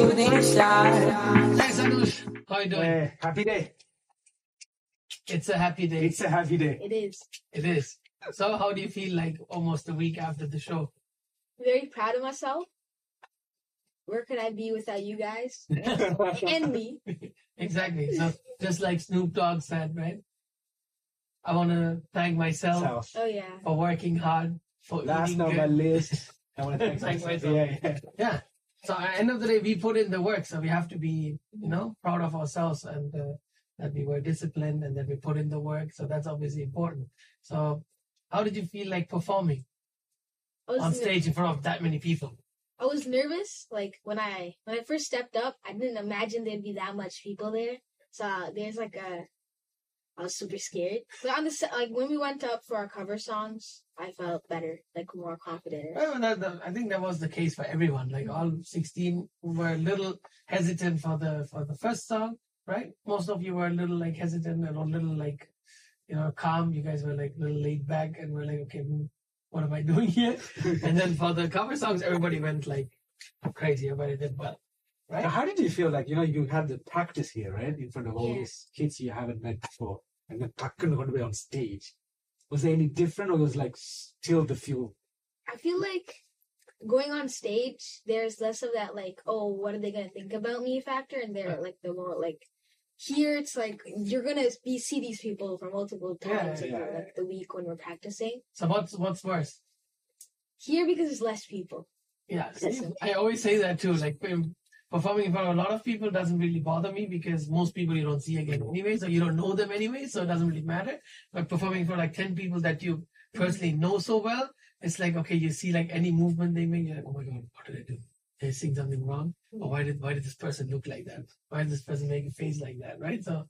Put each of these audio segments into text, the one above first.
Watching shooting stars. Hey, Sanush. How you doing? Hey, happy day. It's a happy day. It's a happy day. It is. It is. So, how do you feel like almost a week after the show? Very proud of myself. Where could I be without you guys and me? exactly. So, just like Snoop Dogg said, right? I want to thank myself So, Oh yeah. for working hard, for last eating on my list. I want to thank Thank myself. myself. Yeah, yeah. Yeah. So at the end of the day, we put in the work, so we have to be, you know, proud of ourselves and uh, that we were disciplined and that we put in the work. So that's obviously important. So, how did you feel like performing on stage in front of that many people? I was nervous. Like when I when I first stepped up, I didn't imagine there'd be that much people there. So uh, there's like a. I was super scared. But on the like when we went up for our cover songs, I felt better, like more confident. That, that- I think that was the case for everyone. Like all 16 were a little hesitant for the for the first song, right? Most of you were a little like hesitant and a little like, you know, calm. You guys were like a little laid back and we're like, okay, what am I doing here? and then for the cover songs, everybody went like crazy. Everybody did well, Now. How did you feel like, you know, you had the practice here, right? In front of all Yeah. these kids you haven't met before. And then Takkan going to be on stage. Was there any different or was like still the feel? I feel like going on stage, there's less of that like, oh, what are they gonna think about me factor, and they're like the more like here it's like you're gonna be see these people for multiple times like, yeah, the- like the week when we're practicing. So what's what's worse? Here because there's less people. Yeah, I always say that too. Like performing in front of a lot of people doesn't really bother me because most people you don't see again anyway, so you don't know them anyway, so it doesn't really matter. But performing for like ten people that you personally know so well, it's like okay, you see like any movement they make, you're like, oh my god, what did I do? Did I sing something wrong? Or why did why did this person look like that? Why did this person make a face like that? Right? So,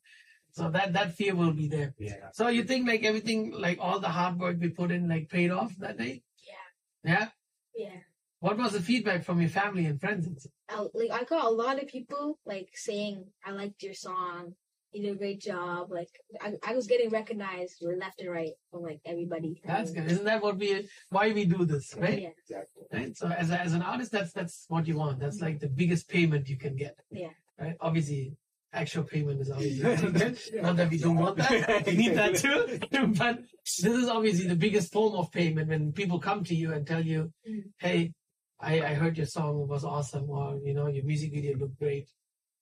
so that that fear will be there. Yeah. So you think like everything, like all the hard work we put in, like paid off that day? Yeah. Yeah. Yeah. What was the feedback from your family and friends? I, like I got a lot of people like saying I liked your song. You did a great job. Like I, I was getting recognized left and right from like everybody. That's good. Isn't that what we why we do this, right? Yeah. Exactly. Right. So as a, as an artist, that's that's what you want. That's like the biggest payment you can get. Yeah. Right. Obviously, actual payment is obviously really. Not that we don't want that. We need that too. but this is obviously the biggest form of payment when people come to you and tell you, Mm. "Hey, I, I heard your song was awesome," or you know, your music video looked great.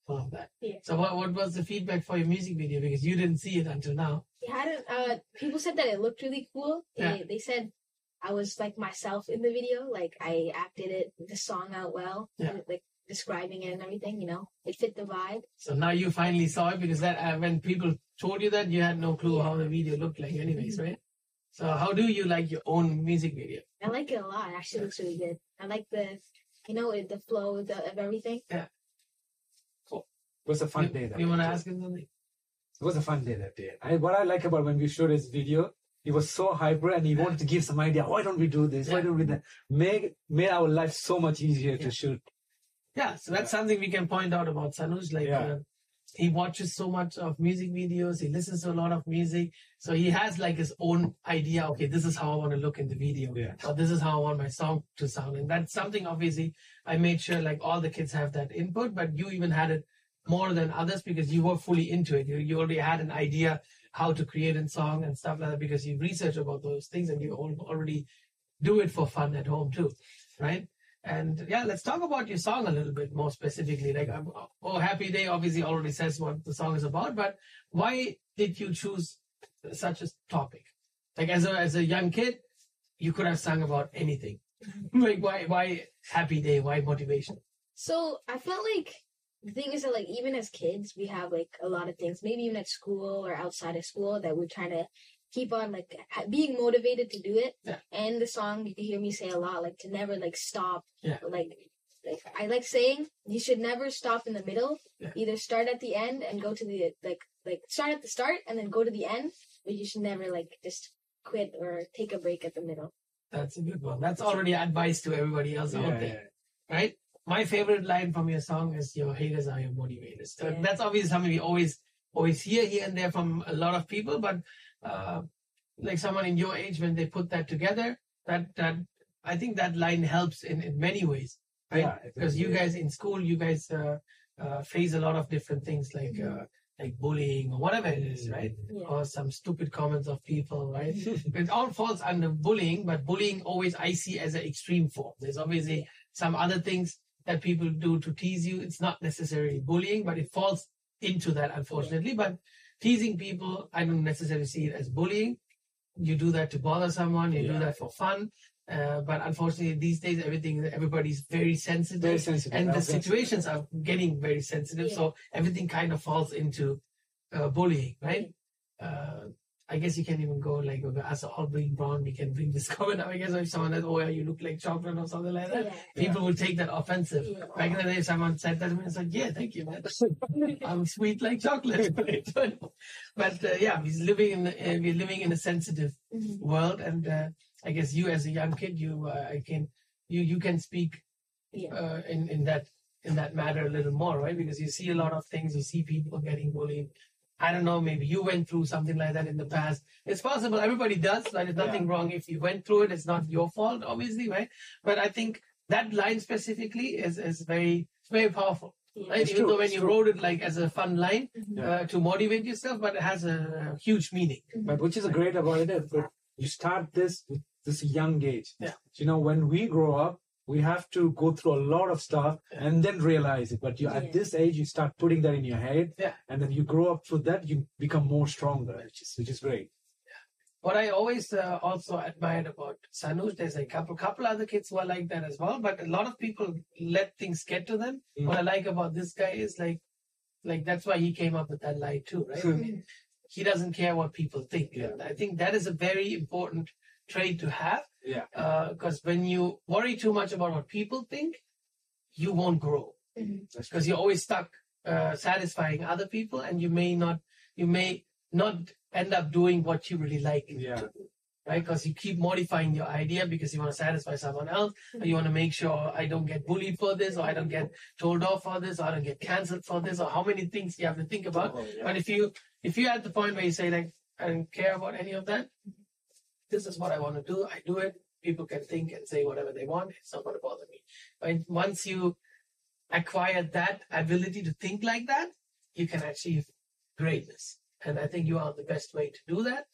All of that. Yeah. So what what was the feedback for your music video? Because you didn't see it until now. It hadn't. Uh, people said that it looked really cool. They, Yeah. they said I was like myself in the video. Like I acted it, the song out well. Yeah. Like describing it and everything. You know, it fit the vibe. So now you finally saw it because that uh, when people told you that you had no clue Yeah. how the video looked like, anyways, right? So how do you like your own music video? I like it a lot. It actually looks really good. I like the, you know, it- the flow of, the, of everything. It was a fun you day. That you want to ask him something? It was a fun day that day. I, what I like about when we showed his video, he was so hyper and he wanted to give some idea. Why don't we do this? Why don't we do that? Made, made our life so much easier Yeah. to shoot. Yeah, so that's something we can point out about Sanush. Like Yeah. uh, he watches so much of music videos, he listens to a lot of music, so he has like his own idea. Okay, this is how I want to look in the video, Yeah. or this is how I want my song to sound, and that's something obviously I made sure like all the kids have that input, but you even had it more than others because you were fully into it. You, you already had an idea how to create a song and stuff like that because you research about those things and you already do it for fun at home too, right? And yeah, let's talk about your song a little bit more specifically. Like, oh, Happy Day obviously already says what the song is about, but why did you choose such a topic? Like, as a as a young kid, you could have sung about anything. Mm-hmm. like, why why Happy Day? Why motivation? So I felt like the thing is that like even as kids we have like a lot of things maybe even at school or outside of school that we're trying to keep on like being motivated to do it Yeah. and the song you can hear me say a lot like to never like stop Yeah. like like i like saying you should never stop in the middle Yeah. either start at the end and go to the like like start at the start and then go to the end but you should never like just quit or take a break at the middle That's a good one. That's already advice to everybody else out Yeah, there, right? My favorite line from your song is "Your haters are your motivators." So Yeah. that's obviously something we always always hear here and there from a lot of people. But uh, like someone in your age when they put that together, that that I think that line helps in in many ways, right? Yeah, because you guys in school, you guys uh, uh, face a lot of different things like uh, like bullying or whatever it is, right? Yeah. Or some stupid comments of people, right? it all falls under bullying, but bullying always I see as an extreme form. There's obviously some other things that people do to tease you. It's not necessarily bullying, but it falls into that, unfortunately. But teasing people, I don't necessarily see it as bullying. You do that to bother someone, you do that for fun. Uh, but unfortunately, these days, everything, everybody's very sensitive Very sensitive. and the That's- that's- situations are getting very sensitive Yeah. so everything kind of falls into uh, bullying right uh, i guess you can even go like okay, as all being brown we can bring this comment up i guess if someone says oh yeah you look like chocolate or something like that Yeah. people will take that offensive Yeah. back in the day someone said that to me i said yeah thank you man i'm sweet like chocolate but uh, yeah we're living in uh, we're living in a sensitive Mhm. world and uh, i guess you as a young kid you uh, i can you you can speak Yeah. uh, in in that in that matter a little more, right? Because you see a lot of things, you see people getting bullied. I don't know, maybe you went through something like that in the past. It's possible, everybody does. There's nothing wrong if you went through it. It's not your fault, obviously, right? But I think that line specifically is is very it's very powerful. Yeah. Right? It's Even true, though when it's you true. wrote it like as a fun line Mhm. Yeah. uh, to motivate yourself, but it has a, huge meaning. But which is a great about it is that you start this with this young age. Yeah. You know, when we grow up, we have to go through a lot of stuff and then realize it. But you Yeah. at this age, you start putting that in your head, Yeah. and then you grow up through that. You become more stronger, which is which is great. What I always uh, also admired about Sanush, there's a couple couple other kids who are like that as well, but a lot of people let things get to them. Mm. What I like about this guy is like, like that's why he came up with that lie too, right? I mean, he doesn't care what people think. I think that is a very important trait to have Yeah. because when you worry too much about what people think, you won't grow. That's because you're always stuck uh, satisfying other people, and you may not, you may not end up doing what you really like Yeah. to do, right? Because you keep modifying your idea because you want to satisfy someone else, or you want to make sure I don't get bullied for this, or I don't get told off for this, or I don't get cancelled for this, or how many things you have to think about. Oh, yeah. But if you if you're at the point where you say like I don't care about any of that, this is what I want to do, I do it. People can think and say whatever they want. It's not going to bother me. But once you acquire that ability to think like that, you can achieve greatness. And I think you are the best way to do that.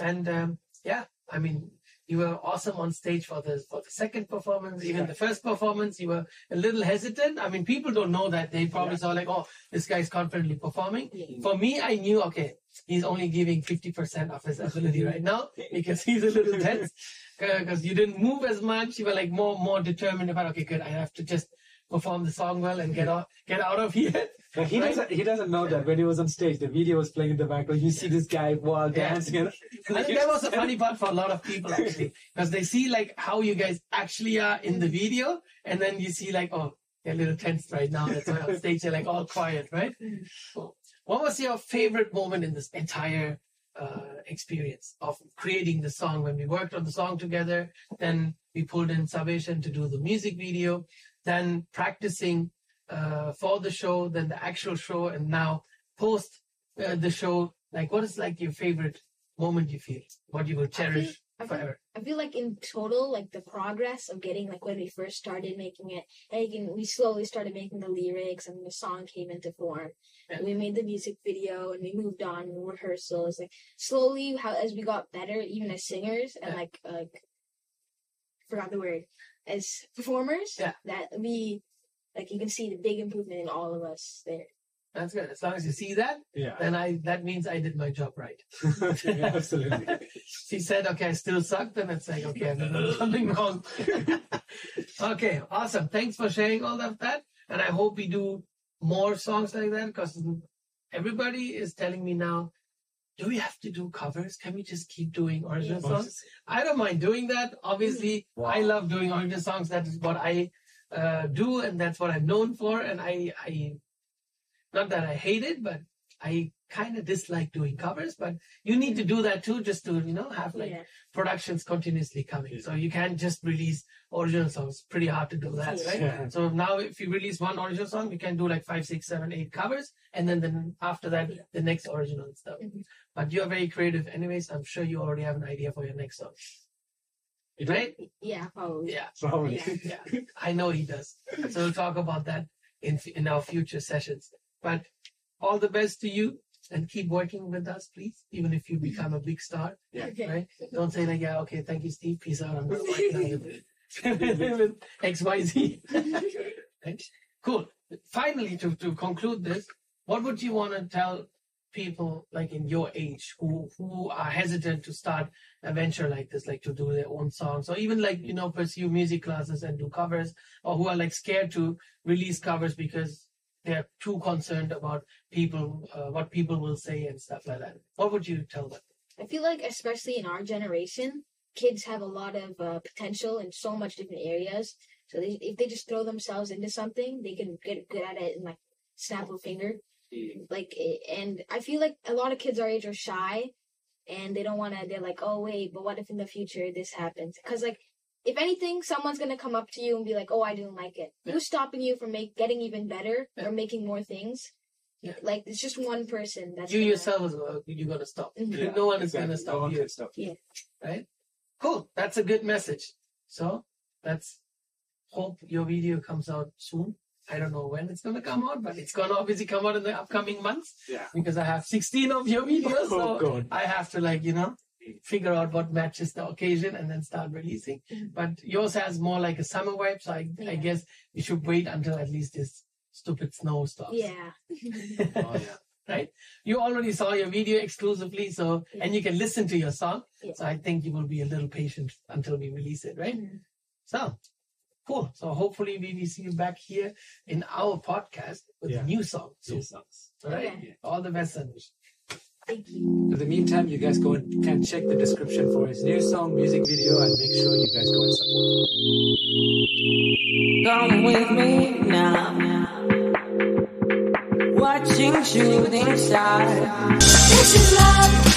And um, yeah, I mean, you were awesome on stage for the for the second performance. Even the first performance, you were a little hesitant. I mean, people don't know that. They probably Yeah. saw like, oh, this guy's confidently performing. Yeah. For me, I knew, okay, he's only giving 50% of his ability right now because he's a little tense because you didn't move as much. You were like more more determined about, okay, good, I have to just perform the song well and get out, get out of here. He Right? doesn't. He doesn't know that when he was on stage, the video was playing in the background. You see this guy while Yeah. dancing. And, I think that was a funny part for a lot of people actually because they see like how you guys actually are in the video and then you see like, oh, they're a little tense right now. That's why on stage they're like all quiet, right? What was your favorite moment in this entire uh, experience of creating the song when we worked on the song together? Then we pulled in Salvation to do the music video, then practicing uh, for the show, then the actual show, and now post uh, the show. Like, what is like your favorite moment you feel? What you will cherish I feel, forever? I feel like in total, like the progress of getting like when we first started making it, like and we slowly started making the lyrics and the song came into form. Yeah. We made the music video and we moved on in rehearsals. Like slowly, how as we got better, even as singers and Yeah. like like forgot the word as performers. Yeah. That we like you can see the big improvement in all of us there. That's good. As long as you see that, yeah. then I that means I did my job right. yeah, absolutely. She said, okay, I still suck, then it's like, okay, I'm doing something wrong. okay, awesome. Thanks for sharing all of that. And I hope we do more songs like that because everybody is telling me now, do we have to do covers? Can we just keep doing original songs? I don't mind doing that. Obviously, Wow. I love doing original songs. That is what I uh, do, and that's what I'm known for. And I, I, not that I hate it, but I kind of dislike doing covers, but you need to do that too, just to you know have like yeah. productions continuously coming. So you can't just release original songs. Pretty hard to do that, Yeah. right? Yeah. So now, if you release one original song, you can do like five, six, seven, eight covers, and then then after that, Yeah. the next original stuff. Mhm. But you're very creative, anyways. I'm sure you already have an idea for your next song, You right? Yeah, probably. Yeah, Probably. yeah. I know he does. So we'll talk about that in in our future sessions. But all the best to you, and keep working with us, please. Even if you become a big star, Yeah. Okay. right? Don't say like, yeah, okay, thank you, Steve. Peace out. I'm not working with, with XYZ. Right? Cool. Finally, to, to conclude this, what would you want to tell people like in your age who who are hesitant to start a venture like this, like to do their own songs, or even like you know pursue music classes and do covers, or who are like scared to release covers because they're too concerned about people, uh, what people will say and stuff like that. What would you tell them? I feel like, especially in our generation, kids have a lot of uh, potential in so much different areas. So they, if they just throw themselves into something, they can get good at it in like snap a finger. Like, and I feel like a lot of kids our age are shy, and they don't want to. They're like, oh wait, but what if in the future this happens? Because like, if anything, someone's gonna come up to you and be like, oh, I didn't like it. Yeah. Who's stopping you from make getting even better Yeah. or making more things? Yeah. Like it's just one person. That's you gonna- yourself as well, you're gonna stop. Mhm. No one is gonna stop No one you. can stop. right? Cool. That's a good message. So let's hope your video comes out soon. I don't know when it's gonna come out, but it's gonna obviously come out in the upcoming months Yeah. because I have 16 of your videos. Oh, So God. I have to like, you know, figure out what matches the occasion and then start releasing. Mhm. But yours has more like a summer vibe, so I, I guess you should wait until at least this stupid snow stops. Yeah. Oh, yeah. right? You already saw your video exclusively, so and you can listen to your song. Yeah. So I think you will be a little patient until we release it, right? Mhm. So cool. So hopefully we will see you back here in our podcast with Yeah. a new song. New songs. All right. Okay. All the best, Sandesh. Thank you. In the meantime, you guys go and can check the description for his new song, music video, and make sure you guys go and support. Come with me now. Watching shooting stars. This is love.